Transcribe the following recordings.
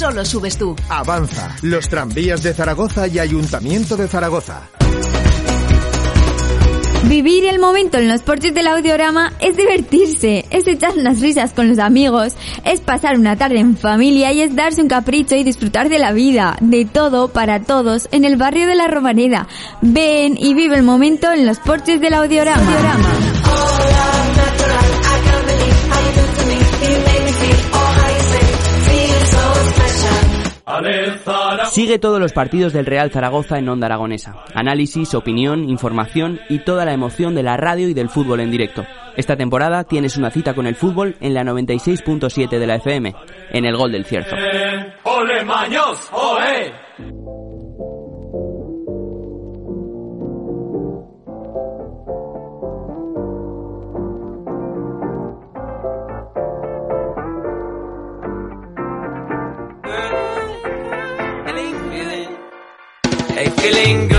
Solo subes tú. Avanza. Los tranvías de Zaragoza y Ayuntamiento de Zaragoza. Vivir el momento en los porches del audiorama es divertirse, es echar unas risas con los amigos, es pasar una tarde en familia y es darse un capricho y disfrutar de la vida, de todo para todos en el barrio de la Romareda. Ven y vive el momento en los porches del audiorama. Sigue todos los partidos del Real Zaragoza en Onda Aragonesa. Análisis, opinión, información y toda la emoción de la radio y del fútbol en directo. Esta temporada tienes una cita con el fútbol en la 96.7 de la FM, en el Gol del Cierzo. feeling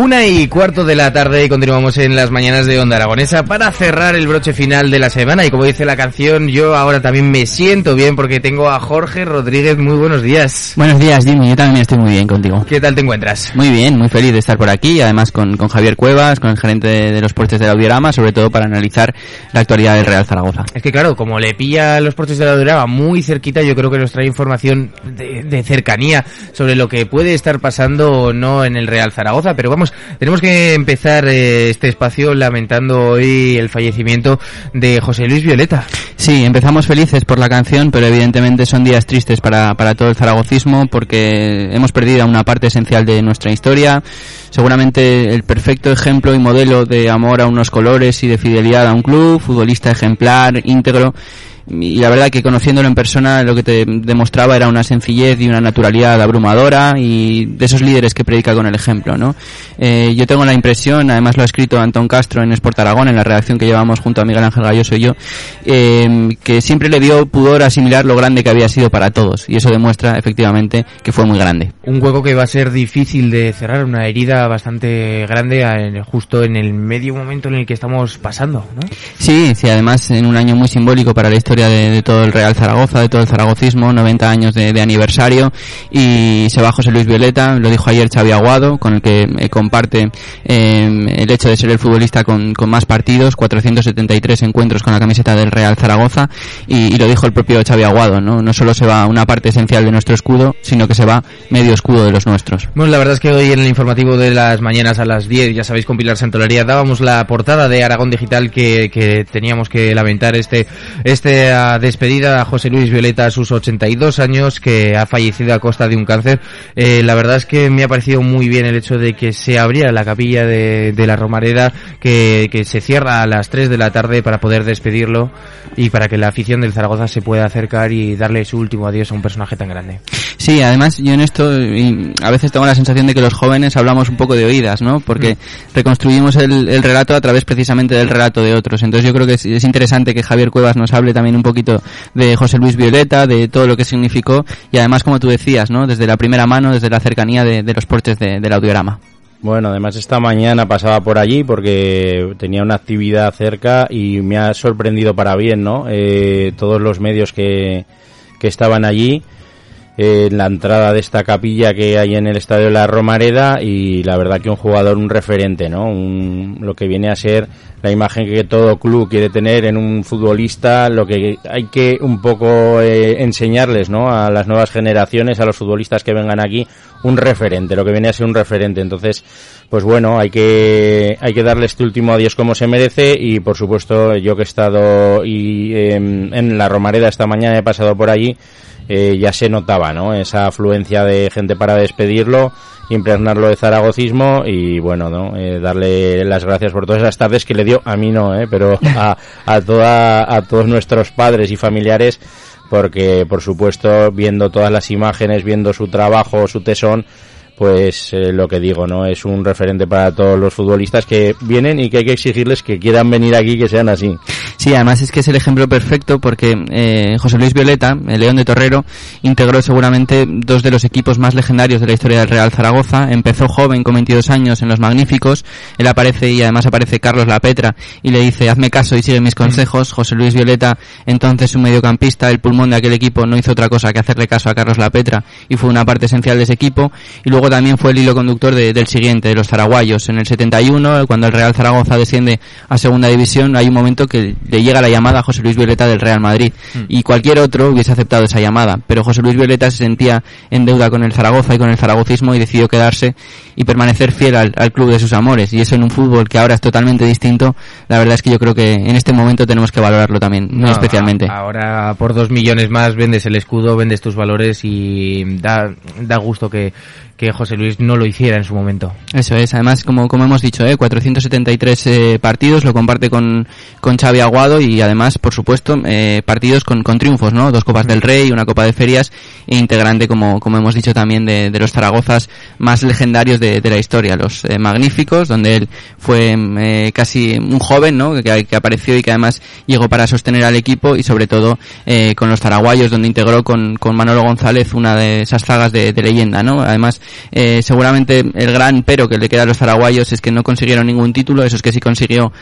Una y cuarto de la tarde y continuamos en las mañanas de Onda Aragonesa para cerrar el broche final de la semana y como dice la canción, yo ahora también me siento bien porque tengo a Jorge Rodríguez. Muy buenos días. Buenos días, Jimmy. Yo también estoy muy bien contigo. ¿Qué tal te encuentras? Muy bien, muy feliz de estar por aquí, además con, con Javier Cuevas, con el gerente de, de los porches del Audiorama, sobre todo para analizar la actualidad del Real Zaragoza. Es que claro, como le pilla los porches del Audiorama muy cerquita, yo creo que nos trae información de, de cercanía sobre lo que puede estar pasando o no en el Real Zaragoza, pero vamos, tenemos que empezar eh, este espacio lamentando hoy el fallecimiento de José Luis Violeta. Sí, empezamos felices por la canción, pero evidentemente son días tristes para, para todo el zaragocismo porque hemos perdido una parte esencial de nuestra historia. Seguramente el perfecto ejemplo y modelo de amor a unos colores y de fidelidad a un club, futbolista ejemplar, íntegro y la verdad que conociéndolo en persona lo que te demostraba era una sencillez y una naturalidad abrumadora y de esos líderes que predica con el ejemplo, ¿no? Eh, yo tengo la impresión, además lo ha escrito Antón Castro en Sport Aragón, en la redacción que llevamos junto a Miguel Ángel Galloso y yo, eh, que siempre le dio pudor asimilar lo grande que había sido para todos y eso demuestra efectivamente que fue muy grande. Un hueco que va a ser difícil de cerrar, una herida bastante grande justo en el medio momento en el que estamos pasando, ¿no? Sí, sí, además en un año muy simbólico para la historia de, todo el Real Zaragoza, de todo el zaragocismo, 90 años de, aniversario y se va José Luis Violeta, lo dijo ayer Xavi Aguado, con el que eh, comparte eh, el hecho de ser el futbolista con, más partidos, 473 encuentros con la camiseta del Real Zaragoza y, y, lo dijo el propio Xavi Aguado, ¿no? No solo se va una parte esencial de nuestro escudo, sino que se va medio escudo de los nuestros. Bueno, la verdad es que hoy en el informativo de las mañanas a las 10, ya sabéis, con Pilar Santolaría, dábamos la portada de Aragón Digital que, que teníamos que lamentar este, este despedida a José Luis Violeta a sus 82 años, que ha fallecido a costa de un cáncer. Eh, la verdad es que me ha parecido muy bien el hecho de que se abriera la capilla de, la Romareda, que, que, se cierra a las 3 de la tarde para poder despedirlo y para que la afición del Zaragoza se pueda acercar y darle su último adiós a un personaje tan grande. Sí, además yo en esto a veces tengo la sensación de que los jóvenes hablamos un poco de oídas, ¿no? Porque mm. reconstruimos el, el, relato a través precisamente del relato de otros. Entonces yo creo que es, es interesante que Javier Cuevas nos hable también un poquito de José Luis Violeta, de todo lo que significó y además, como tú decías, ¿no? Desde la primera mano, desde la cercanía de, de los porches de, del audiograma. Bueno, además esta mañana pasaba por allí porque tenía una actividad cerca y me ha sorprendido para bien, ¿no? Eh, todos los medios que, que estaban allí en la entrada de esta capilla que hay en el estadio de la Romareda y la verdad que un jugador, un referente, ¿no? Un, lo que viene a ser la imagen que todo club quiere tener en un futbolista, lo que hay que un poco eh, enseñarles, ¿no? A las nuevas generaciones, a los futbolistas que vengan aquí, un referente, lo que viene a ser un referente. Entonces, pues bueno, hay que, hay que darle este último adiós como se merece y por supuesto yo que he estado y, eh, en la Romareda esta mañana he pasado por allí, eh, ya se notaba, ¿no? Esa afluencia de gente para despedirlo, impregnarlo de zaragocismo y bueno, ¿no? Eh, darle las gracias por todas esas tardes que le dio, a mí no, ¿eh? Pero a, a, toda, a todos nuestros padres y familiares porque por supuesto viendo todas las imágenes, viendo su trabajo, su tesón, pues eh, lo que digo, ¿no? Es un referente para todos los futbolistas que vienen y que hay que exigirles que quieran venir aquí que sean así. Sí, además es que es el ejemplo perfecto porque eh, José Luis Violeta, el León de Torrero, integró seguramente dos de los equipos más legendarios de la historia del Real Zaragoza. Empezó joven con 22 años en Los Magníficos. Él aparece y además aparece Carlos La Petra y le dice, hazme caso y sigue mis consejos. José Luis Violeta, entonces un mediocampista, el pulmón de aquel equipo, no hizo otra cosa que hacerle caso a Carlos La Petra y fue una parte esencial de ese equipo. Y luego también fue el hilo conductor del siguiente, de los zaraguayos. En el 71, cuando el Real Zaragoza desciende a segunda división, hay un momento que le llega la llamada a José Luis Violeta del Real Madrid. Mm. Y cualquier otro hubiese aceptado esa llamada. Pero José Luis Violeta se sentía en deuda con el Zaragoza y con el zaragocismo y decidió quedarse y permanecer fiel al, club de sus amores. Y eso en un fútbol que ahora es totalmente distinto, la verdad es que yo creo que en este momento tenemos que valorarlo también, no, especialmente. Ahora por dos millones más vendes el escudo, vendes tus valores y da, da gusto que, que José Luis no lo hiciera en su momento. Eso es, además, como, como hemos dicho, ¿eh? 473 eh, partidos, lo comparte con, con Xavi Aguado y además, por supuesto, eh, partidos con, con triunfos, ¿no? Dos Copas del Rey, una Copa de Ferias e integrante, como, como hemos dicho también, de, los Zaragozas más legendarios de, de la historia, los eh, Magníficos, donde él fue eh, casi un joven, ¿no? Que, que, apareció y que además llegó para sostener al equipo y sobre todo con los Zaraguayos, donde integró con, con Manolo González una de esas zagas de, leyenda, ¿no? Además, seguramente el gran pero que le queda a los zaraguayos es que no consiguieron ningún título, eso es que sí consiguió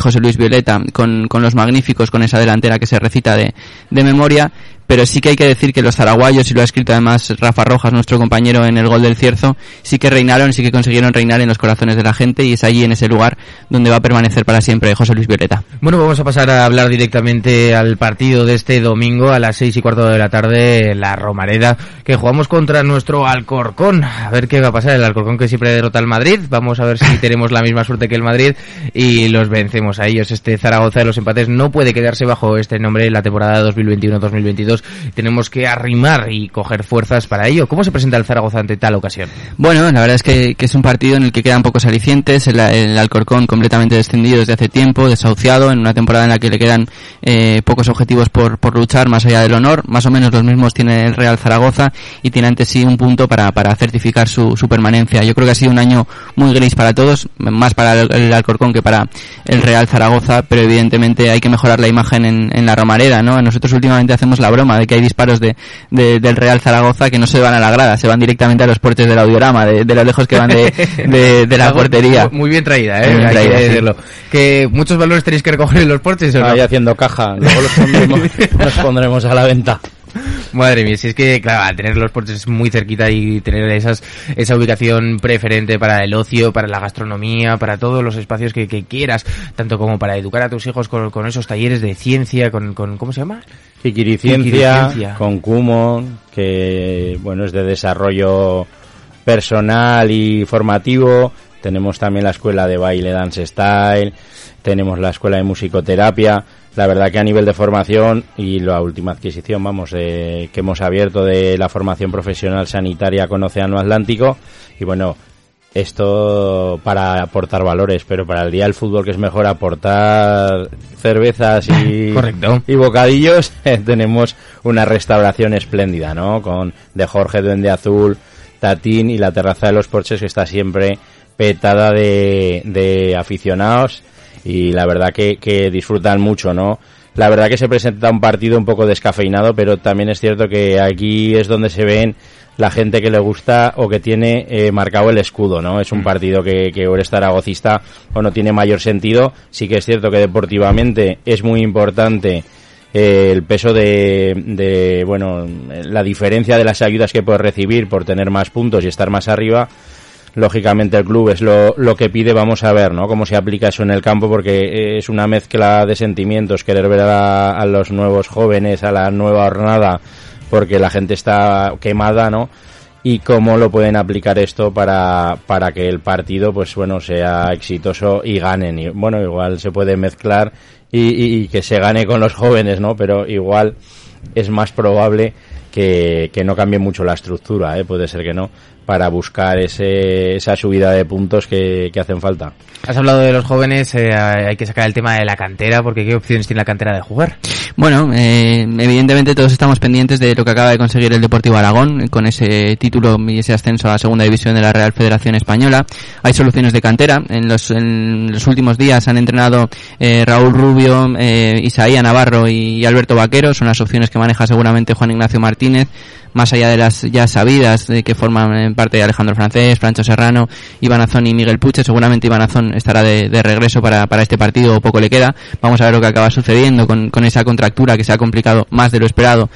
José Luis Violeta con, con los magníficos, con esa delantera que se recita de, de memoria pero sí que hay que decir que los zaraguayos, y lo ha escrito además Rafa Rojas, nuestro compañero en el gol del Cierzo, sí que reinaron, sí que consiguieron reinar en los corazones de la gente y es allí en ese lugar donde va a permanecer para siempre José Luis Violeta. Bueno, vamos a pasar a hablar directamente al partido de este domingo a las seis y cuarto de la tarde, la Romareda, que jugamos contra nuestro Alcorcón. A ver qué va a pasar, el Alcorcón que siempre derrota al Madrid, vamos a ver si tenemos la misma suerte que el Madrid y los vencemos a ellos. Este Zaragoza de los empates no puede quedarse bajo este nombre en la temporada 2021-2022 tenemos que arrimar y coger fuerzas para ello. ¿Cómo se presenta el Zaragoza ante tal ocasión? Bueno, la verdad es que, es un partido en el que quedan pocos alicientes, el, Alcorcón completamente descendido desde hace tiempo, desahuciado, en una temporada en la que le quedan eh, pocos objetivos por, luchar más allá del honor, más o menos los mismos tiene el Real Zaragoza y tiene ante sí un punto para, certificar su, permanencia. Yo creo que ha sido un año muy gris para todos, más para el, Alcorcón que para el Real Zaragoza, pero evidentemente hay que mejorar la imagen en, en la Romareda, ¿no? Nosotros últimamente hacemos la broma de que hay disparos de, del Real Zaragoza que no se van a la grada, se van directamente a los puertos del audiorama, de, de lo lejos que van de, de, la portería. Muy bien traída, ¿eh? Bien traída, decirlo. Que muchos valores tenéis que recoger en los portes, ¿o haciendo caja, luego los pondremos, los pondremos a la venta. Madre mía, si es que, claro, al tener los puertos muy cerquita y tener esas, esa ubicación preferente para el ocio, para la gastronomía, para todos los espacios que, que quieras, tanto como para educar a tus hijos con, con esos talleres de ciencia, con, con ¿cómo se llama? Ciencia, con Kumon, que, bueno, es de desarrollo personal y formativo. Tenemos también la escuela de baile Dance Style, tenemos la escuela de musicoterapia la verdad que a nivel de formación y la última adquisición, vamos, que hemos abierto de la formación profesional sanitaria con Océano Atlántico. Y bueno, esto para aportar valores, pero para el día del fútbol que es mejor aportar cervezas y, y bocadillos, tenemos una restauración espléndida, ¿no? Con de Jorge Duende Azul, Tatín y la terraza de los Porches que está siempre petada de, de aficionados y la verdad que, que disfrutan mucho, ¿no? La verdad que se presenta un partido un poco descafeinado, pero también es cierto que aquí es donde se ven la gente que le gusta o que tiene eh, marcado el escudo, ¿no? Es un mm. partido que, que eres zaragocista o no tiene mayor sentido. Sí que es cierto que deportivamente es muy importante eh, el peso de, de, bueno, la diferencia de las ayudas que puedes recibir por tener más puntos y estar más arriba lógicamente el club es lo, lo que pide, vamos a ver, ¿no? Cómo se aplica eso en el campo, porque es una mezcla de sentimientos, querer ver a, a los nuevos jóvenes, a la nueva jornada, porque la gente está quemada, ¿no? y cómo lo pueden aplicar esto para, para que el partido pues bueno sea exitoso y ganen y bueno igual se puede mezclar y, y, que se gane con los jóvenes no pero igual es más probable que, que no cambie mucho la estructura ¿eh? puede ser que no para buscar ese, esa subida de puntos que, que hacen falta. Has hablado de los jóvenes, eh, hay que sacar el tema de la cantera, porque ¿qué opciones tiene la cantera de jugar? Bueno, eh, evidentemente todos estamos pendientes de lo que acaba de conseguir el Deportivo Aragón con ese título y ese ascenso a la segunda división de la Real Federación Española. Hay soluciones de cantera. En los, en los últimos días han entrenado eh, Raúl Rubio, eh, Isaía Navarro y Alberto Vaquero. Son las opciones que maneja seguramente Juan Ignacio Martínez más allá de las ya sabidas de que forman parte de Alejandro Francés, Francho Serrano, Iván Azón y Miguel Puche. Seguramente Iván Azón estará de, regreso para, para, este partido o poco le queda. Vamos a ver lo que acaba sucediendo con, con esa contractura que se ha complicado más de lo esperado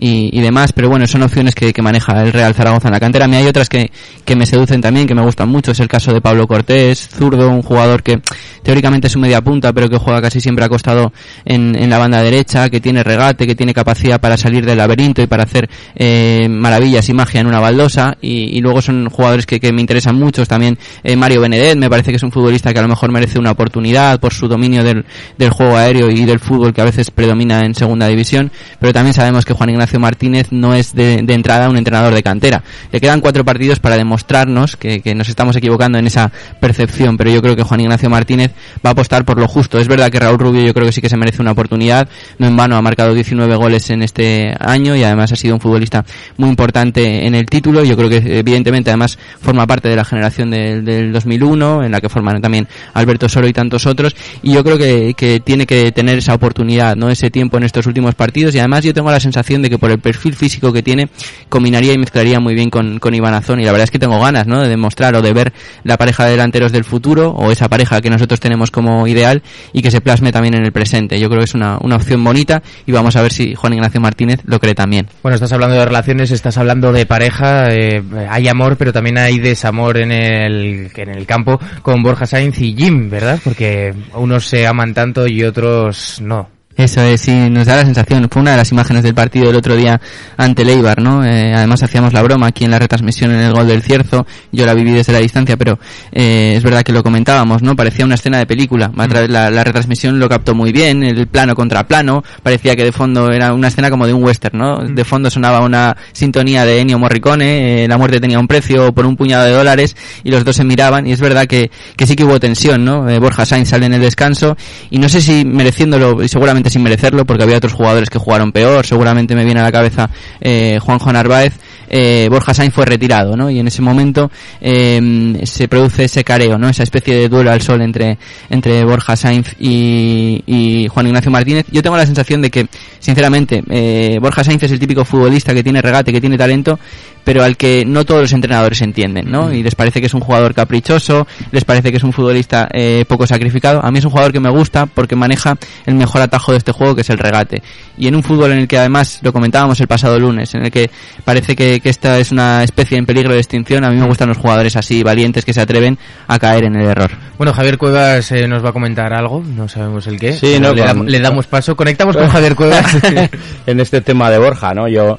y, demás. Pero bueno, son opciones que, maneja el Real Zaragoza en la cantera. A mí hay otras que, que me seducen también, que me gustan mucho. Es el caso de Pablo Cortés, zurdo, un jugador que teóricamente es un media punta, pero que juega casi siempre acostado en, en la banda derecha, que tiene regate, que tiene capacidad para salir del laberinto y para hacer eh, maravillas y magia en una baldosa. Y, y luego son jugadores que, que, me interesan mucho. También eh, Mario Benedet, me parece que es un futbolista que a lo mejor merece una oportunidad por su dominio del, del juego aéreo y del fútbol que a veces predomina en segunda división. Pero también sabemos que Juan Ignacio Martínez no es de, entrada un entrenador de cantera. Le quedan cuatro partidos para demostrarnos que, nos estamos equivocando en esa percepción, pero yo creo que Juan Ignacio Martínez va a apostar por lo justo. Es verdad que Raúl Rubio yo creo que sí que se merece una oportunidad. No en vano ha marcado 19 goles en este año y además ha sido un futbolista muy importante en el título. Yo creo que evidentemente además forma parte de la generación de, del 2001 en la que forman también Alberto Soro y tantos otros y yo creo que, que tiene que tener esa oportunidad, no ese tiempo en estos últimos partidos y además yo tengo la sensación de que por el perfil físico que tiene combinaría y mezclaría muy bien con, con Iván Azón y la verdad es que tengo ganas ¿no? de demostrar o de ver la pareja de delanteros del futuro o esa pareja que nosotros tenemos como ideal y que se plasme también en el presente. Yo creo que es una, una opción bonita y vamos a ver si Juan Ignacio Martínez lo cree también. Bueno, estás hablando de relaciones, estás hablando de pareja, eh, hay amor, pero también hay desamor en el, en el campo con Borja Sainz y Jim, ¿verdad? Porque unos se aman tanto y otros no. Eso es, sí, nos da la sensación. Fue una de las imágenes del partido del otro día ante Leibar, ¿no? Eh, además hacíamos la broma aquí en la retransmisión en el gol del Cierzo. Yo la viví desde la distancia, pero eh, es verdad que lo comentábamos, ¿no? Parecía una escena de película. Través la, la retransmisión lo captó muy bien, el plano contra plano. Parecía que de fondo era una escena como de un western, ¿no? De fondo sonaba una sintonía de Ennio Morricone, eh, la muerte tenía un precio por un puñado de dólares y los dos se miraban. Y es verdad que, que sí que hubo tensión, ¿no? Borja Sainz sale en el descanso y no sé si mereciéndolo, y seguramente sin merecerlo porque había otros jugadores que jugaron peor. Seguramente me viene a la cabeza eh, Juanjo Narváez. Eh, Borja Sainz fue retirado, ¿no? Y en ese momento eh, se produce ese careo, ¿no? Esa especie de duelo al sol entre, entre Borja Sainz y, y Juan Ignacio Martínez. Yo tengo la sensación de que, sinceramente, eh, Borja Sainz es el típico futbolista que tiene regate, que tiene talento, pero al que no todos los entrenadores entienden, ¿no? Y les parece que es un jugador caprichoso, les parece que es un futbolista eh, poco sacrificado. A mí es un jugador que me gusta porque maneja el mejor atajo de este juego, que es el regate. Y en un fútbol en el que además, lo comentábamos el pasado lunes, en el que parece que, que esta es una especie en peligro de extinción, a mí me gustan los jugadores así, valientes, que se atreven a caer en el error. Bueno, Javier Cuevas eh, nos va a comentar algo, no sabemos el qué. Sí, no, le, con... le, damos paso. Conectamos con Javier Cuevas. en este tema de Borja, ¿no? Yo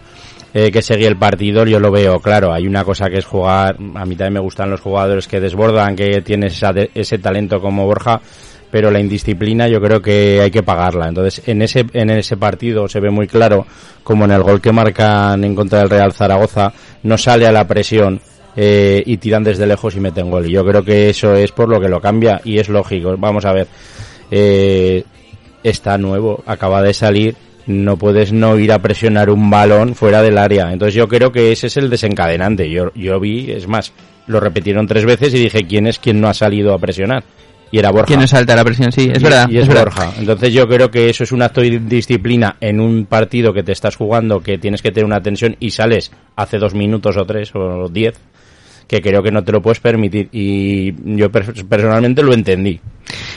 eh, que seguí el partido, yo lo veo claro. Hay una cosa que es jugar, a mí también me gustan los jugadores que desbordan, que tienen esa, ese talento como Borja, pero la indisciplina yo creo que hay que pagarla. Entonces, en ese, en ese partido se ve muy claro como en el gol que marcan en contra del Real Zaragoza no sale a la presión. Eh, y tiran desde lejos y meten gol. Y yo creo que eso es por lo que lo cambia y es lógico. Vamos a ver, eh, está nuevo, acaba de salir, no puedes no ir a presionar un balón fuera del área. Entonces yo creo que ese es el desencadenante. Yo, yo vi, es más, lo repitieron tres veces y dije, ¿quién es quien no ha salido a presionar? Y era Borja. ¿Quién no salta a la presión? Sí, es y, verdad. Y es, es Borja. verdad. Entonces yo creo que eso es un acto de disciplina en un partido que te estás jugando, que tienes que tener una tensión y sales hace dos minutos o tres o diez que creo que no te lo puedes permitir y yo personalmente lo entendí.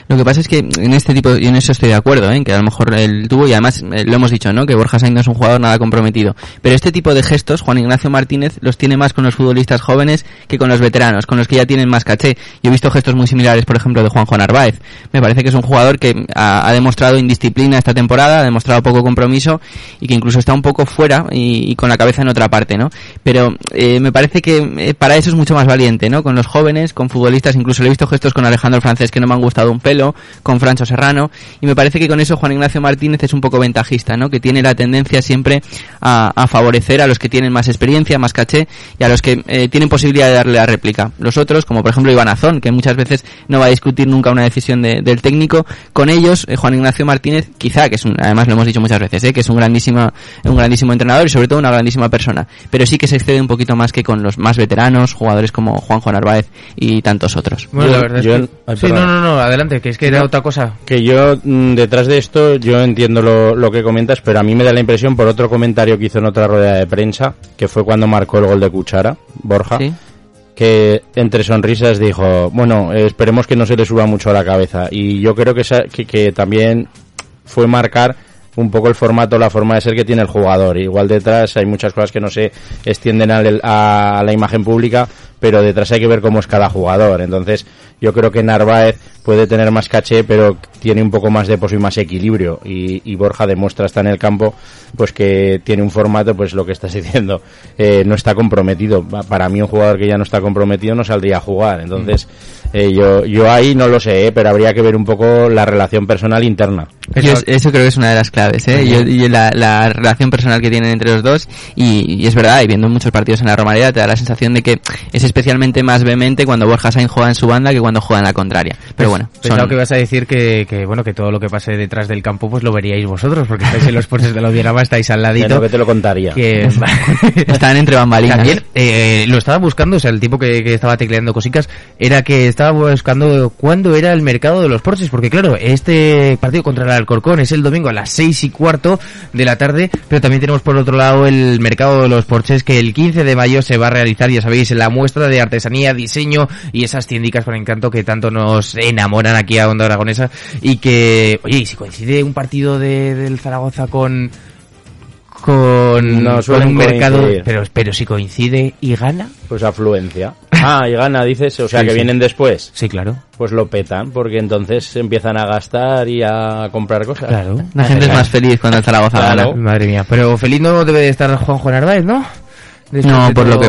Lo que pasa es que en este tipo, y en eso estoy de acuerdo, ¿eh? que a lo mejor él tuvo, y además eh, lo hemos dicho, ¿no? que Borja Sainz no es un jugador nada comprometido. Pero este tipo de gestos, Juan Ignacio Martínez los tiene más con los futbolistas jóvenes que con los veteranos, con los que ya tienen más caché. Yo he visto gestos muy similares, por ejemplo, de Juanjo Narváez. Me parece que es un jugador que ha, demostrado indisciplina esta temporada, ha demostrado poco compromiso y que incluso está un poco fuera y, y con la cabeza en otra parte, ¿no? Pero eh, me parece que eh, para eso es mucho más valiente, ¿no? Con los jóvenes, con futbolistas, incluso le he visto gestos con Alejandro Francés que no me han gustado un pelo con Francho Serrano, y me parece que con eso Juan Ignacio Martínez es un poco ventajista, ¿no? Que tiene la tendencia siempre a, a favorecer a los que tienen más experiencia, más caché, y a los que eh, tienen posibilidad de darle la réplica. Los otros, como por ejemplo Iván Azón, que muchas veces no va a discutir nunca una decisión de- del técnico, con ellos eh, Juan Ignacio Martínez, quizá, que es un, además lo hemos dicho muchas veces, ¿eh? que es un grandísimo, un grandísimo entrenador y sobre todo una grandísima persona, pero sí que se excede un poquito más que con los más veteranos, jugadores como Juanjo Narváez y tantos otros. Bueno, Yo- la verdad yo- es que... ay, sí, no, no, no, adelante, que es que era otra cosa. Que yo, mm, detrás de esto, yo entiendo lo, lo que comentas, pero a mí me da la impresión, por otro comentario que hizo en otra rueda de prensa, que fue cuando marcó el gol de Cuchara, Borja, ¿Sí? que entre sonrisas dijo, bueno, esperemos que no se le suba mucho a la cabeza. Y yo creo que, esa- que, que también fue marcar un poco el formato, la forma de ser que tiene el jugador. Igual detrás hay muchas cosas que no se extienden a, la imagen pública, pero detrás hay que ver cómo es cada jugador. Entonces, yo creo que Narváez puede tener más caché, pero tiene un poco más de pozo y más equilibrio. Y, Borja demuestra hasta en el campo, pues que tiene un formato, pues lo que estás diciendo, eh, no está comprometido. Pa- Para mí un jugador que ya no está comprometido no saldría a jugar. Entonces, eh, yo, yo ahí no lo sé, eh, pero habría que ver un poco la relación personal interna. Yo es- eso creo que es una de las claves, ¿eh? Yo- y la, la relación personal que tienen entre los dos, y, y es verdad, y viendo muchos partidos en la Romareda, te da la sensación de que es especialmente más vehemente cuando Borja Sainz juega en su banda que cuando juega en la contraria. Pero bueno, Pensaba son- que ibas a decir que, que, bueno, que todo lo que pase detrás del campo pues lo veríais vosotros, porque estáis en los porches de la Audiorama, estáis al ladito. Bueno, que te lo contaría. que están entre bambalinas. También eh, lo estaba buscando, o sea, el tipo que, que estaba tecleando cositas era que estaba buscando cuándo era el mercado de los Porsches, porque claro, este partido contra el Alcorcón es el domingo a las seis y cuarto de la tarde, pero también tenemos por otro lado el mercado de los Porsches que el 15 de mayo se va a realizar, ya sabéis, la muestra de artesanía, diseño y esas tiendicas por encanto que tanto nos enamoran aquí a Onda Aragonesa y que, oye, y si coincide un partido de, del Zaragoza con con, No con un mercado, coincidir. pero, pero si coincide y gana. Pues afluencia. Ah, y gana, dices, o sea, Sí, que sí. vienen después. Sí, claro. Pues lo petan, porque entonces empiezan a gastar y a comprar cosas. Claro. La gente es más feliz cuando el Zaragoza Claro. gana. Madre mía. Pero feliz no debe de estar Juanjo Narváez, ¿no? No, por lo que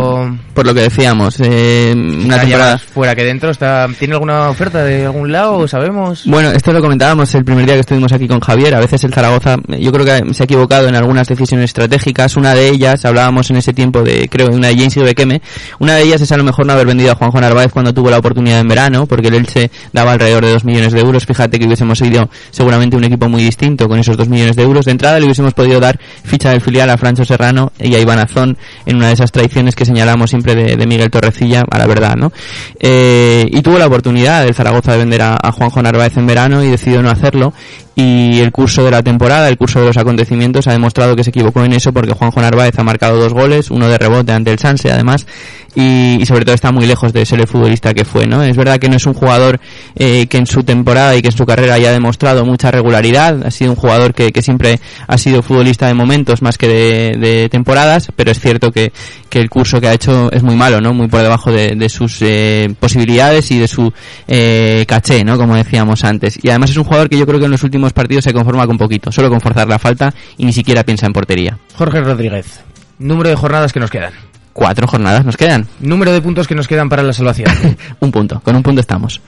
por lo que decíamos, eh, una temporada fuera que dentro. Está, ¿Tiene alguna oferta de algún lado? ¿Sabemos? Bueno, esto lo comentábamos el primer día que estuvimos aquí con Javier. A veces el Zaragoza, yo creo que se ha equivocado en algunas decisiones estratégicas. Una de ellas, hablábamos en ese tiempo de, creo, de una de James y Bekeme. Una de ellas es a lo mejor no haber vendido a Juanjo Narváez cuando tuvo la oportunidad en verano, porque el Elche daba alrededor de 2 millones de euros. Fíjate que hubiésemos ido seguramente un equipo muy distinto con esos 2 millones de euros. De entrada le hubiésemos podido dar ficha del filial a Francho Serrano y a Iván Azón en una de esas traiciones que señalamos siempre de, Miguel Torrecilla, a la verdad, ¿no? Eh, y tuvo la oportunidad del Zaragoza de vender a, a Juanjo Narváez en verano y decidió no hacerlo. Y el curso de la temporada, el curso de los acontecimientos ha demostrado que se equivocó en eso porque Juanjo Narváez ha marcado dos goles, uno de rebote ante el Sanse además, y, y sobre todo está muy lejos de ser el futbolista que fue, ¿no? Es verdad que no es un jugador eh, que en su temporada y que en su carrera haya demostrado mucha regularidad, ha sido un jugador que, que siempre ha sido futbolista de momentos más que de, temporadas, pero es cierto que, que el curso que ha hecho es muy malo, ¿no? Muy por debajo de, de sus eh, posibilidades y de su eh, caché, ¿no? Como decíamos antes. Y además es un jugador que yo creo que en los últimos partidos se conforma con poquito, solo con forzar la falta y ni siquiera piensa en portería. Jorge Rodríguez. Número de jornadas que nos quedan. Cuatro jornadas nos quedan. Número de puntos que nos quedan para la salvación. un punto, con un punto estamos.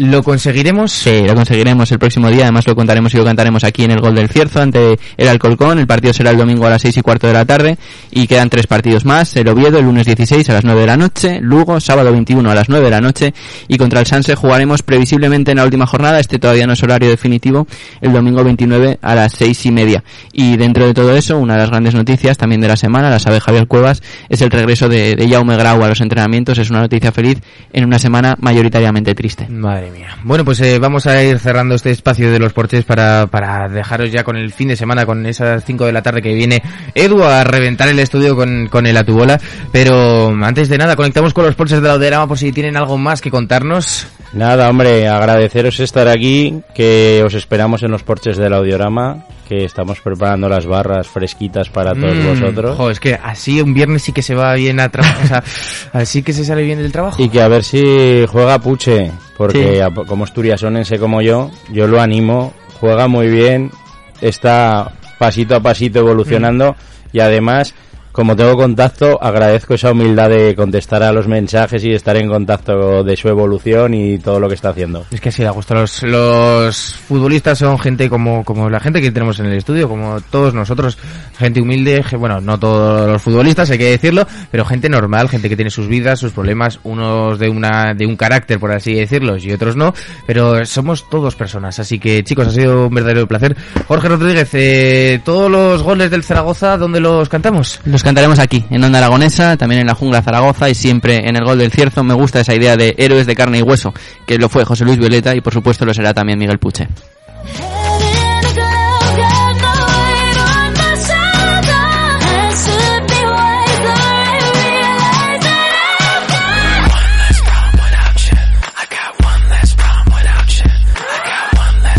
¿Lo conseguiremos? Sí, lo conseguiremos el próximo día. Además lo contaremos y lo cantaremos aquí en el Gol del Cierzo ante el Alcolcón. El partido será el domingo a las seis y cuarto de la tarde. Y quedan tres partidos más. El Oviedo el lunes 16 a las 9 de la noche. Lugo sábado 21 a las 9 de la noche. Y contra el Sanse jugaremos previsiblemente en la última jornada. Este todavía no es horario definitivo. El domingo 29 a las seis y media. Y dentro de todo eso, una de las grandes noticias también de la semana, la sabe Javier Cuevas, es el regreso de, de Jaume Grau a los entrenamientos. Es una noticia feliz en una semana mayoritariamente triste. Madre Bueno, pues eh, vamos a ir cerrando este espacio de los porches para, para dejaros ya con el fin de semana, con esas 5 de la tarde que viene Edu a reventar el estudio con, con el Atubola. Pero antes de nada, conectamos con los porches de la Auderama por si tienen algo más que contarnos. Nada, hombre, agradeceros estar aquí, que os esperamos en los porches del Audiorama, que estamos preparando las barras fresquitas para todos Mm, vosotros. jo, es que así un viernes sí que se va bien a trabajar, o sea, así que se sale bien del trabajo. Y que a ver si juega Puche, porque Sí. a- como asturiasonense como yo, yo lo animo, juega muy bien, está pasito a pasito evolucionando y además como tengo contacto, agradezco esa humildad de contestar a los mensajes y estar en contacto de su evolución y todo lo que está haciendo. Es que sí, da gusto. Los, los futbolistas son gente como, como la gente que tenemos en el estudio, como todos nosotros, gente humilde, bueno, no todos los futbolistas, hay que decirlo, pero gente normal, gente que tiene sus vidas, sus problemas, unos de una de un carácter, por así decirlo, y otros no, pero somos todos personas. Así que, chicos, ha sido un verdadero placer. Jorge Rodríguez, eh, todos los goles del Zaragoza, ¿dónde los cantamos? Cantaremos aquí, en Onda Aragonesa, también en la Jungla Zaragoza y siempre en el gol del Cierzo. Me gusta esa idea de héroes de carne y hueso, que lo fue José Luis Violeta y por supuesto lo será también Miguel Puche.